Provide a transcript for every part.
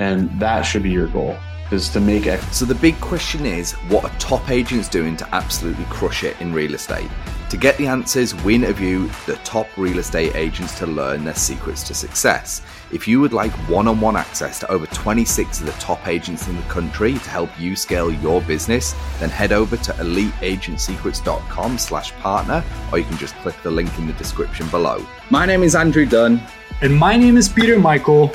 And that should be your goal is to make it. So the big question is what are top agents doing to absolutely crush it in real estate? To get the answers, we interview the top real estate agents to learn their secrets to success. If you would like one-on-one access to over 26 of the top agents in the country to help you scale your business, then head over to eliteagentsecrets.com slash partner, or you can just click the link in the description below. My name is Andrew Dunn. And my name is Peter Michael.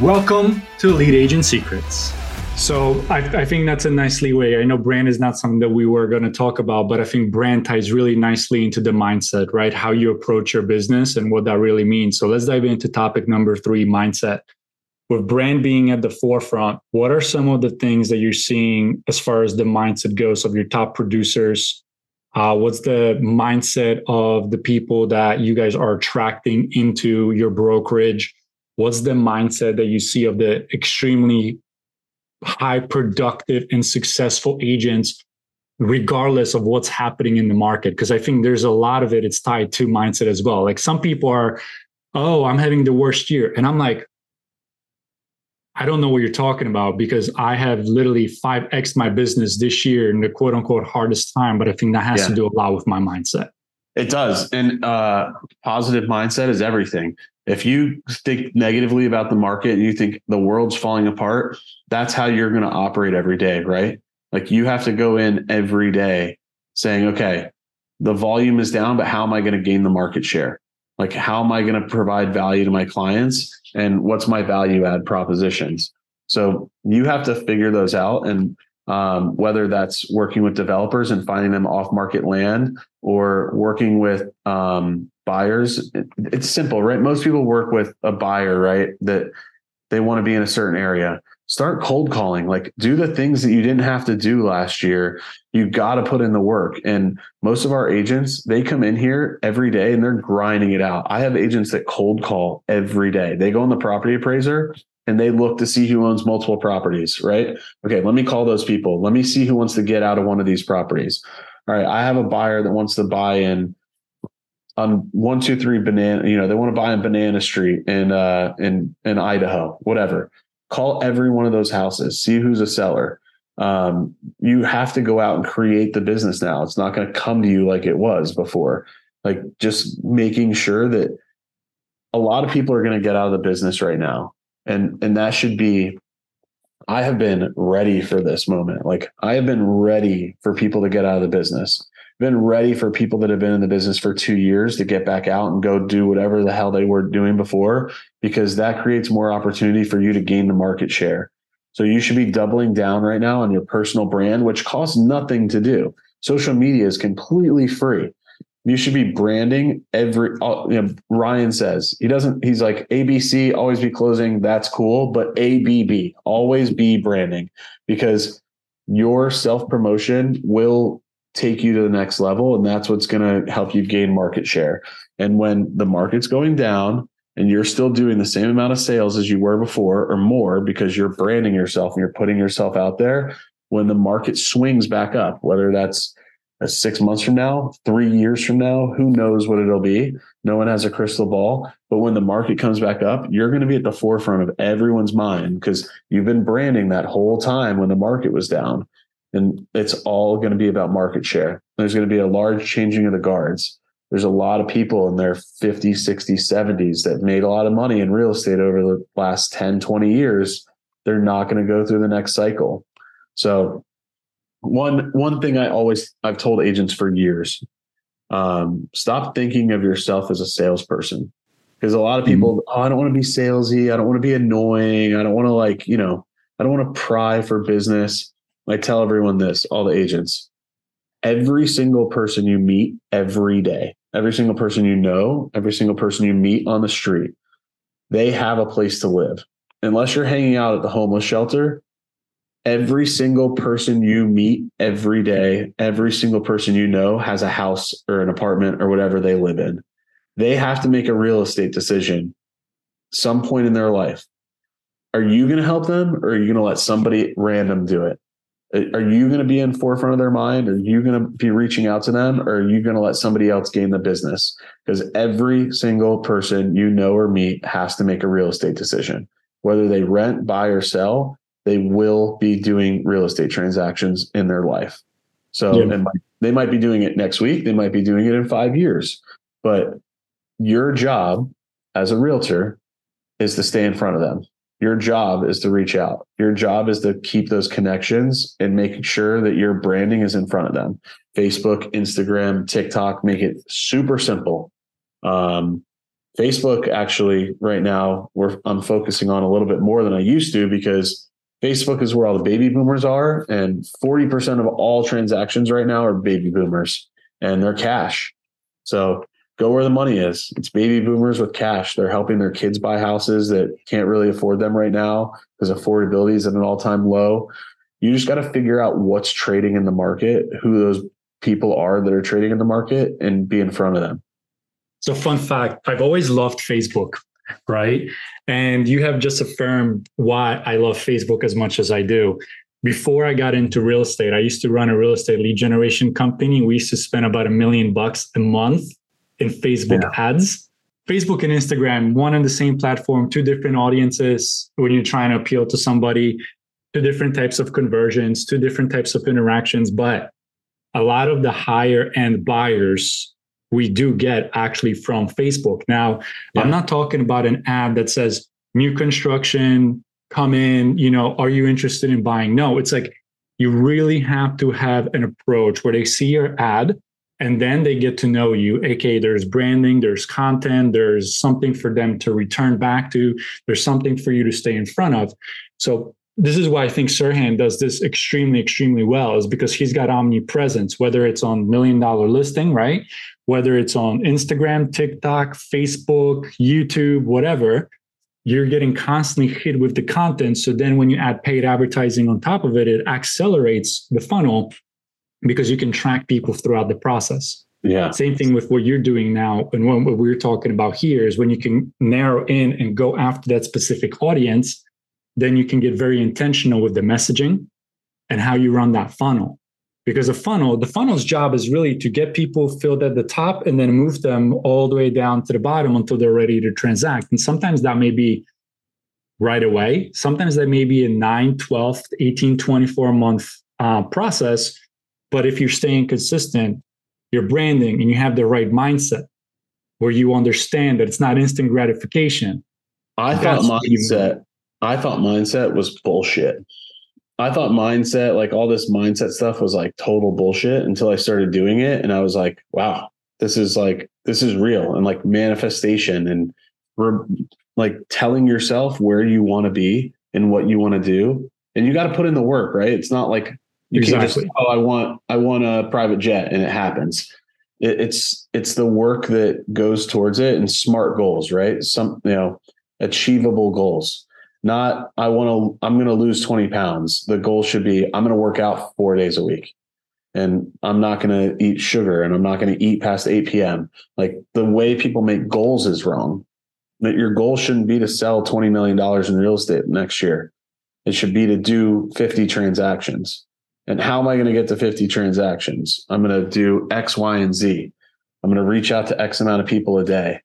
Welcome to Elite Agent Secrets. So I, I, think that's a nice leeway. I know brand is not something that we were going to talk about, but I think brand ties really nicely into the mindset, right? How you approach your business and what that really means. So let's dive into topic number three mindset. With brand being at the forefront, what are some of the things that you're seeing as far as the mindset goes of your top producers? Uh, what's the mindset of the people that you guys are attracting into your brokerage? What's the mindset that you see of the extremely high productive and successful agents regardless of what's happening in the market? Because i think there's a lot of it it's tied to mindset as well. Like some people are oh i'm having the worst year. And i'm like i don't know what you're talking about because i have literally 5x my business this year in the quote unquote hardest time but i think that has yeah. to do a lot with my mindset. It does. And uh positive mindset is everything if you think negatively about the market and you think the world's falling apart, that's how you're going to operate every day, right? Like you have to go in every day saying, okay, the volume is down, but how am I going to gain the market share? Like, how am I going to provide value to my clients? And what's my value add propositions? So you have to figure those out. And um, whether that's working with developers and finding them off market land or working with um, buyers it, it's simple right? Most people work with a buyer right? That they want to be in a certain area. Start cold calling like do the things that you didn't have to do last year. You got to put in the work. And most of our agents they come in here every day and they're grinding it out. I have agents that cold call every day. They go on the property appraiser and they look to see who owns multiple properties right? Okay let me call those people. Let me see who wants to get out of one of these properties. All right i have a buyer that wants to buy in on one two three banana you know they want to buy in banana street in uh in in idaho whatever. Call every one of those houses see who's a seller. Um you have to go out and create the business now. It's not going to come to you like it was before. Like just making sure that a lot of people are going to get out of the business right now. And and that should be i have been ready for this moment. Like i have been ready for people to get out of the business been ready for people that have been in the business for two years to get back out and go do whatever the hell they were doing before, because that creates more opportunity for you to gain the market share. So you should be doubling down right now on your personal brand, which costs nothing to do. Social media is completely free. You should be branding every. Uh, you know, Ryan says he doesn't. He's like ABC, always be closing. That's cool, but ABB, always be branding, because your self promotion will take you to the next level. And that's what's going to help you gain market share. And when the market's going down and you're still doing the same amount of sales as you were before or more because you're branding yourself and you're putting yourself out there, when the market swings back up, whether that's uh, six months from now, three years from now, who knows what it'll be? No one has a crystal ball. But when the market comes back up, you're going to be at the forefront of everyone's mind because you've been branding that whole time when the market was down and it's all going to be about market share. There's going to be a large changing of the guards. There's a lot of people in their 50s, 60s, 70s that made a lot of money in real estate over the last 10, 20 years. They're not going to go through the next cycle. So one one thing I always I've told agents for years, um, stop thinking of yourself as a salesperson. Because a lot of people, mm-hmm. oh, I don't want to be salesy. I don't want to be annoying. I don't want to like, you know, I don't want to pry for business. I tell everyone this, all the agents, every single person you meet every day, every single person you know, every single person you meet on the street, they have a place to live. Unless you're hanging out at the homeless shelter, every single person you meet every day, every single person you know has a house or an apartment or whatever they live in. They have to make a real estate decision some point in their life. Are you going to help them or are you going to let somebody random do it? Uh, are you going to be in forefront of their mind? Are you going to be reaching out to them? Or are you going to let somebody else gain the business? Because every single person you know or meet has to make a real estate decision. whether they rent, buy, or sell, they will be doing real estate transactions in their life. So yeah. and they might be doing it next week, they might be doing it in five years. But your job as a realtor is to stay in front of them. Your job is to reach out. Your job is to keep those connections and making sure that your branding is in front of them. Facebook, Instagram, TikTok, make it super simple. Um, Facebook actually right now we're I'm focusing on a little bit more than I used to because Facebook is where all the baby boomers are and 40% of all transactions right now are baby boomers and they're cash. So go where the money is. It's baby boomers with cash. They're helping their kids buy houses that can't really afford them right now because affordability is at an all-time low. You just got to figure out what's trading in the market, who those people are that are trading in the market and be in front of them. So fun fact, I've always loved Facebook, right? And you have just affirmed why I love Facebook as much as I do before I got into real estate, I used to run a real estate lead generation company. We used to spend about a million bucks a month in Facebook yeah. ads. Facebook and Instagram, one and the same platform, two different audiences when you're trying to appeal to somebody, two different types of conversions, two different types of interactions. But a lot of the higher end buyers we do get actually from Facebook. Now, yeah. I'm not talking about an ad that says new construction, come in, you know, are you interested in buying? No, it's like you really have to have an approach where they see your ad and then they get to know you aka there's branding there's content there's something for them to return back to there's something for you to stay in front of. So this is why i think Serhant does this extremely extremely well is because he's got omnipresence whether it's on million dollar listing right? Whether it's on instagram tiktok facebook youtube whatever you're getting constantly hit with the content. So then when you add paid advertising on top of it it accelerates the funnel because you can track people throughout the process. Yeah. Same thing with what you're doing now. And what we're talking about here is when you can narrow in and go after that specific audience, then you can get very intentional with the messaging and how you run that funnel. Because a funnel, the funnel's job is really to get people filled at the top and then move them all the way down to the bottom until they're ready to transact. And sometimes that may be right away. Sometimes that may be a 9, 12, 18, 24 month uh, process but if you're staying consistent, you're branding and you have the right mindset where you understand that it's not instant gratification. I thought mindset, I thought mindset was bullshit. I thought mindset, like all this mindset stuff was like total bullshit until I started doing it. And I was like, wow, this is like, this is real and like manifestation and re- like telling yourself where you want to be and what you want to do. And you got to put in the work, right? It's not like you exactly. can't just oh I want I want a private jet and it happens. It, it's it's the work that goes towards it and smart goals, right? Some you know achievable goals. Not I want to I'm going to lose 20 pounds. The goal should be I'm going to work out four days a week and I'm not going to eat sugar and I'm not going to eat past 8 p.m. Like the way people make goals is wrong. That your goal shouldn't be to sell $20 million in real estate next year. It should be to do 50 transactions. And how am I going to get to 50 transactions? I'm going to do X, Y, and Z. I'm going to reach out to X amount of people a day.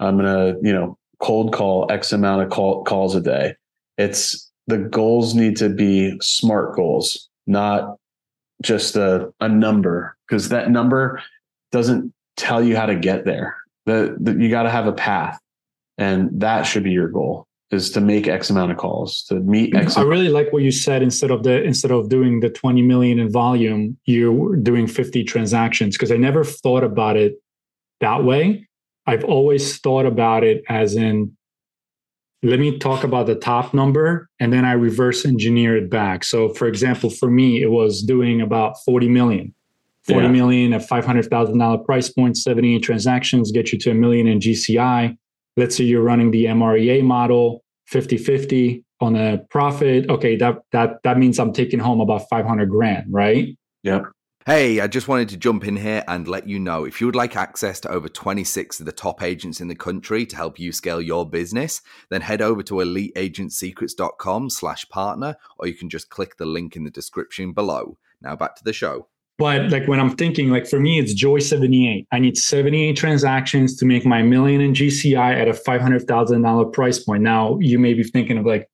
I'm going to, you know, cold call X amount of call, calls a day. It's the goals need to be smart goals, not just a, a number, because that number doesn't tell you how to get there. The, the you got to have a path, and that should be your goal is to make X amount of calls to meet mm-hmm. X. I really like what you said. Instead of the instead of doing the 20 million in volume, you're doing 50 transactions because I never thought about it that way. I've always thought about it as in let me talk about the top number and then I reverse engineer it back. So for example, for me, it was doing about 40 million. 40 yeah. million at $500,000 price point, 78 transactions get you to a million in GCI let's say you're running the MREA model 50-50 on a profit. Okay, that that that means I'm taking home about 500 grand, right? Yeah. Hey, I just wanted to jump in here and let you know if you would like access to over 26 of the top agents in the country to help you scale your business, then head over to eliteagentsecrets.com slash partner, or you can just click the link in the description below. Now back to the show. But like when I'm thinking, like for me, it's Joy 78. I need 78 transactions to make my million in GCI at a $500,000 price point. Now you may be thinking of like,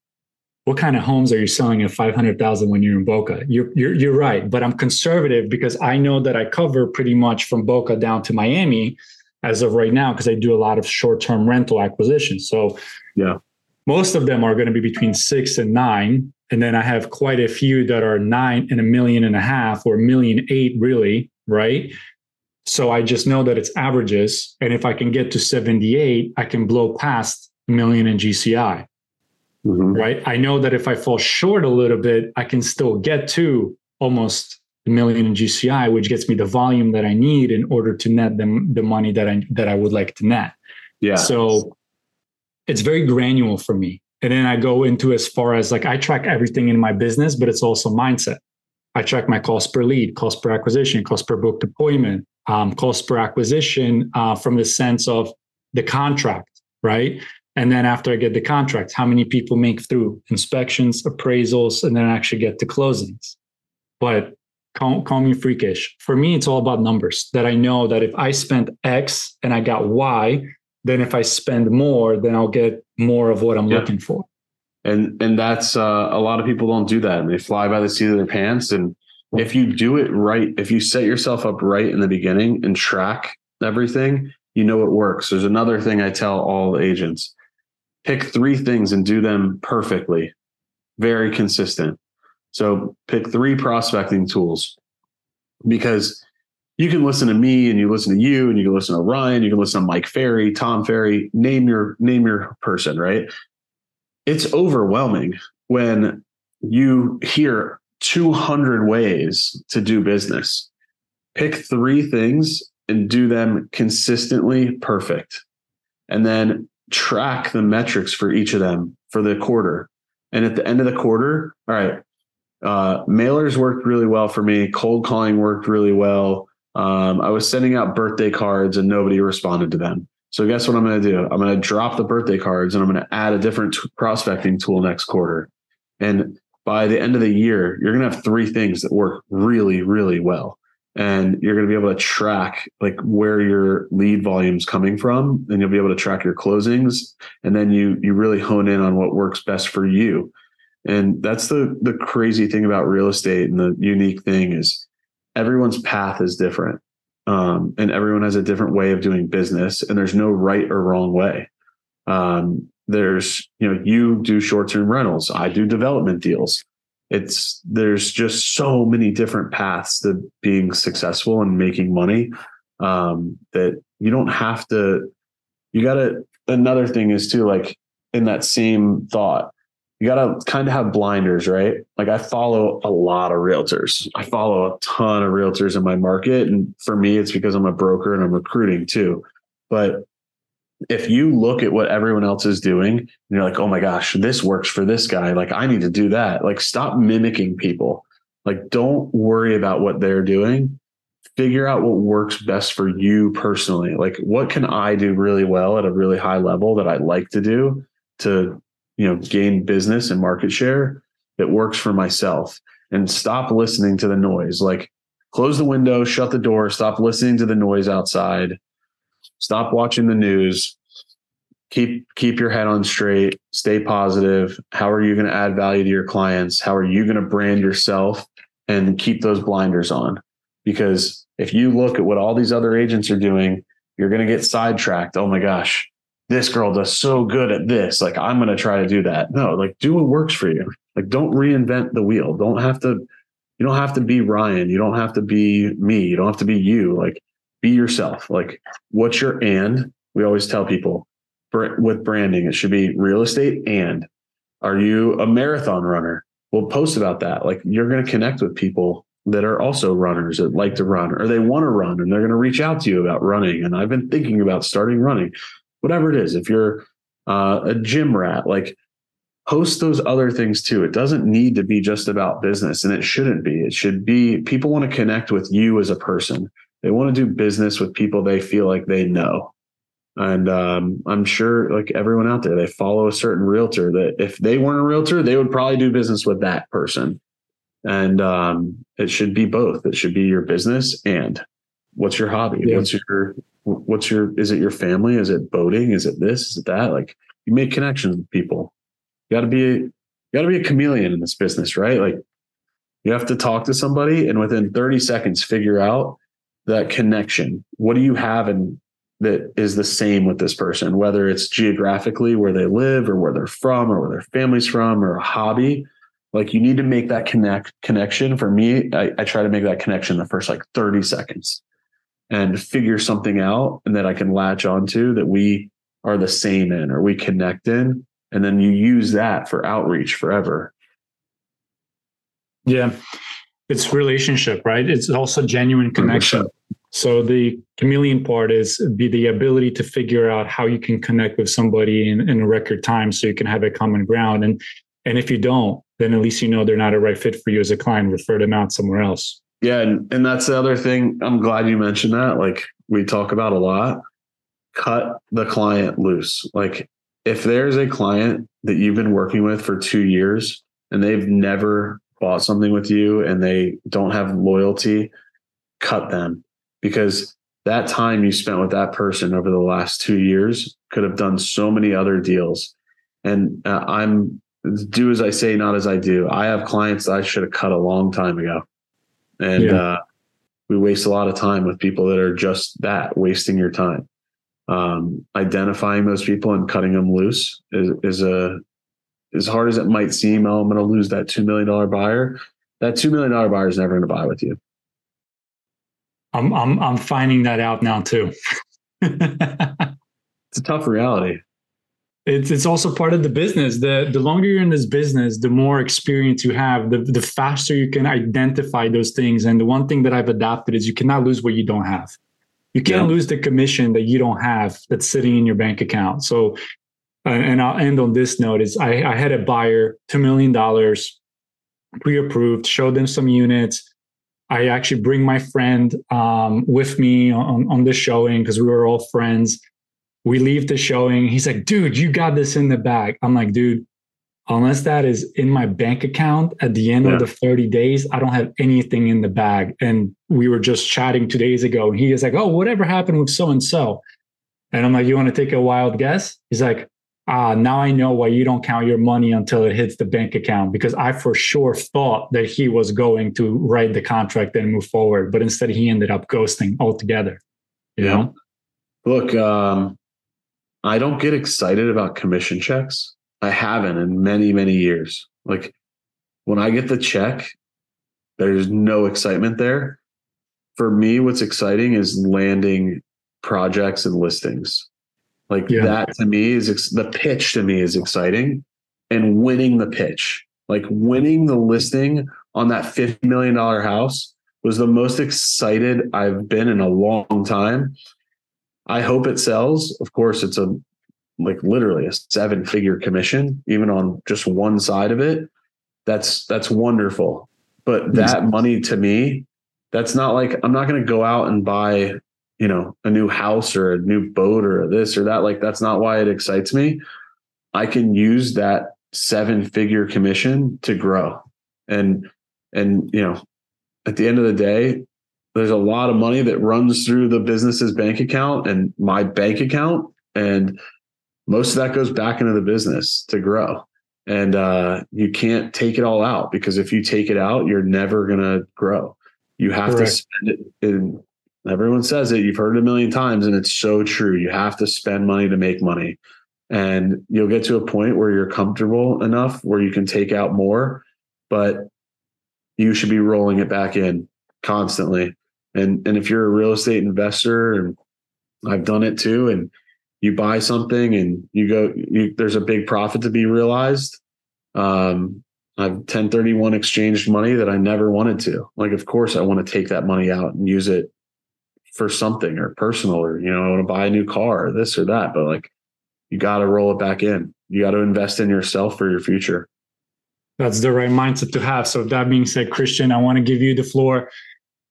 what kind of homes are you selling at 500,000 when you're in Boca? You're, you're, you're right. But I'm conservative because I know that I cover pretty much from Boca down to Miami as of right now, because I do a lot of short term rental acquisitions. So, yeah, most of them are going to be between six and nine. And then I have quite a few that are nine and a million and a half or a million eight, really. Right. So I just know that it's averages. And if I can get to 78, I can blow past a million in GCI. Mm-hmm. Right. I know that if I fall short a little bit, I can still get to almost a million in GCI, which gets me the volume that I need in order to net the, the money that I that I would like to net. Yeah. So it's very granular for me. And then I go into as far as like I track everything in my business, but it's also mindset. I track my cost per lead, cost per acquisition, cost per book appointment, um, cost per acquisition uh, from the sense of the contract, right? And then after I get the contract, how many people make through inspections, appraisals, and then actually get to closings. But call, call me freakish. For me, it's all about numbers that I know that if I spent X and I got Y, then if I spend more, then I'll get more of what I'm yeah. looking for. And and that's uh, a lot of people don't do that. And they fly by the seat of their pants. And if you do it right, if you set yourself up right in the beginning and track everything, you know it works. There's another thing I tell all agents pick three things and do them perfectly, very consistent. So pick three prospecting tools because you can listen to me and you listen to you and you can listen to Ryan, you can listen to Mike Ferry, Tom Ferry, name your name your person, right? It's overwhelming when you hear 200 ways to do business. Pick three things and do them consistently perfect. And then track the metrics for each of them for the quarter. And at the end of the quarter, all right, uh, mailers worked really well for me. Cold calling worked really well. Um, I was sending out birthday cards and nobody responded to them. So guess what I'm going to do? I'm going to drop the birthday cards and I'm going to add a different t- prospecting tool next quarter. And by the end of the year, you're going to have three things that work really, really well and you're going to be able to track like where your lead volume is coming from and you'll be able to track your closings and then you you really hone in on what works best for you and that's the the crazy thing about real estate and the unique thing is everyone's path is different um, and everyone has a different way of doing business and there's no right or wrong way. Um, there's you know you do short-term rentals i do development deals. It's there's just so many different paths to being successful and making money um, that you don't have to you gotta another thing is too like in that same thought you gotta kind of have blinders right like i follow a lot of realtors i follow a ton of realtors in my market and for me it's because i'm a broker and i'm recruiting too but if you look at what everyone else is doing and you're like, oh my gosh, this works for this guy, like I need to do that. Like stop mimicking people. Like don't worry about what they're doing. Figure out what works best for you personally. Like what can I do really well at a really high level that I like to do to, you know, gain business and market share that works for myself. And stop listening to the noise. Like close the window, shut the door, stop listening to the noise outside. Stop watching the news. Keep keep your head on straight. Stay positive. How are you going to add value to your clients? How are you going to brand yourself? And keep those blinders on. Because if you look at what all these other agents are doing you're going to get sidetracked. Oh my gosh this girl does so good at this like i'm going to try to do that no like do what works for you like don't reinvent the wheel don't have to you don't have to be ryan you don't have to be me you don't have to be you like be yourself. Like, what's your and? We always tell people with branding, it should be real estate and. Are you a marathon runner? We'll post about that. Like, you're going to connect with people that are also runners that like to run or they want to run and they're going to reach out to you about running. And I've been thinking about starting running, whatever it is. If you're uh, a gym rat, like host those other things too. It doesn't need to be just about business and it shouldn't be. It should be people want to connect with you as a person. They want to do business with people they feel like they know. And um, I'm sure, like everyone out there, they follow a certain realtor that if they weren't a realtor, they would probably do business with that person. And um, it should be both. It should be your business and what's your hobby? Yeah. What's your what's your is it your family? Is it boating? Is it this? Is it that? Like you make connections with people. You got to be you got to be a chameleon in this business, right? Like you have to talk to somebody and within 30 seconds figure out that connection. What do you have and that is the same with this person, whether it's geographically where they live or where they're from or where their family's from or a hobby. Like you need to make that connect connection. For me, I, I try to make that connection the first like 30 seconds and figure something out and that I can latch onto that we are the same in or we connect in. And then you use that for outreach forever. Yeah. It's relationship, right? It's also genuine connection. 100%. So the chameleon part is be the ability to figure out how you can connect with somebody in, in a record time so you can have a common ground. And and if you don't, then at least you know they're not a right fit for you as a client, refer them out somewhere else. Yeah. And, and that's the other thing. I'm glad you mentioned that. Like we talk about a lot. Cut the client loose. Like if there's a client that you've been working with for two years and they've never bought something with you and they don't have loyalty, cut them because that time you spent with that person over the last two years could have done so many other deals. And uh, I'm do as I say, not as I do. I have clients I should have cut a long time ago. And yeah. uh, we waste a lot of time with people that are just that, wasting your time. Um, identifying those people and cutting them loose is, is a as hard as it might seem. Oh, I'm going to lose that two million dollar buyer. That two million dollar buyer is never going to buy with you. I'm I'm I'm finding that out now too. it's a tough reality. It's it's also part of the business. The the longer you're in this business, the more experience you have, the the faster you can identify those things. And the one thing that I've adopted is you cannot lose what you don't have. You can't yeah. lose the commission that you don't have that's sitting in your bank account. So, uh, and I'll end on this note: is I, I had a buyer, two million dollars, pre-approved, showed them some units I actually bring my friend um, with me on, on the showing because we were all friends. We leave the showing. He's like, dude, you got this in the bag. I'm like, dude, unless that is in my bank account at the end yeah. of the 30 days, I don't have anything in the bag. And we were just chatting two days ago. And he is like, oh, whatever happened with so and so? And I'm like, you want to take a wild guess? He's like, ah, now I know why you don't count your money until it hits the bank account because I for sure thought that he was going to write the contract and move forward, but instead he ended up ghosting altogether. You yeah. know? Look, um, I don't get excited about commission checks. I haven't in many, many years. Like when I get the check, there's no excitement there. For me, what's exciting is landing projects and listings. Like yeah. that to me is ex- the pitch to me is exciting and winning the pitch. Like winning the listing on that $50 million house was the most excited I've been in a long time. I hope it sells. Of course, it's a like literally a seven figure commission, even on just one side of it. That's that's wonderful. But that money to me, that's not like I'm not going to go out and buy you know a new house or a new boat or this or that like that's not why it excites me i can use that seven figure commission to grow and and you know at the end of the day there's a lot of money that runs through the business's bank account and my bank account and most of that goes back into the business to grow and uh, you can't take it all out because if you take it out you're never going to grow you have Correct. to spend it in Everyone says it. You've heard it a million times, and it's so true. You have to spend money to make money. And you'll get to a point where you're comfortable enough where you can take out more, but you should be rolling it back in constantly. And and if you're a real estate investor, and I've done it too, and you buy something and you go, you, there's a big profit to be realized. Um, I've 1031 exchanged money that I never wanted to. Like, of course, I want to take that money out and use it for something or personal or you know I want to buy a new car or this or that but like you got to roll it back in you got to invest in yourself for your future that's the right mindset to have so that being said Christian I want to give you the floor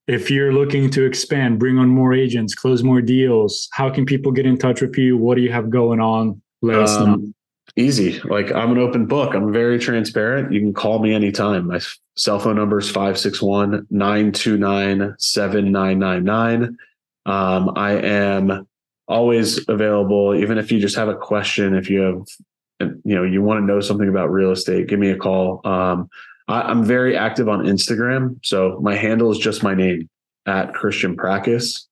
if you're looking to expand bring on more agents close more deals how can people get in touch with you? What do you have going on? Let um, us know. Um, easy. Like i'm an open book. I'm very transparent. You can call me anytime. My cell phone number is 561 929 7999 um, I am always available, even if you just have a question, if you have you know you want to know something about real estate, give me a call. Um, I, am very active on Instagram, so my handle is just my name at Christian Prakas.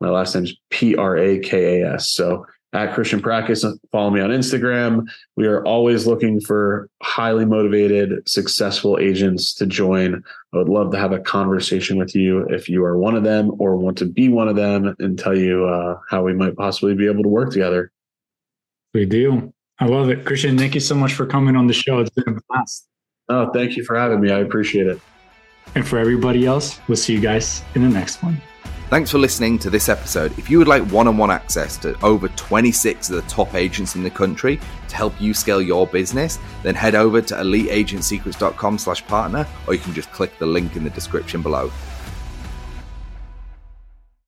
My last name is P R A K A S. So at Christian Prakas, follow me on Instagram. We are always looking for highly motivated, successful agents to join. I would love to have a conversation with you if you are one of them or want to be one of them and tell you uh, how we might possibly be able to work together. We do. I love it. Christian, thank you so much for coming on the show. It's been a blast. Oh, thank you for having me. I appreciate it. And for everybody else, we'll see you guys in the next one. Thanks for listening to this episode. If you would like one on one access to over 26 of the top agents in the country to help you scale your business, then head over to eliteagentsecrets.com slash partner, or you can just click the link in the description below.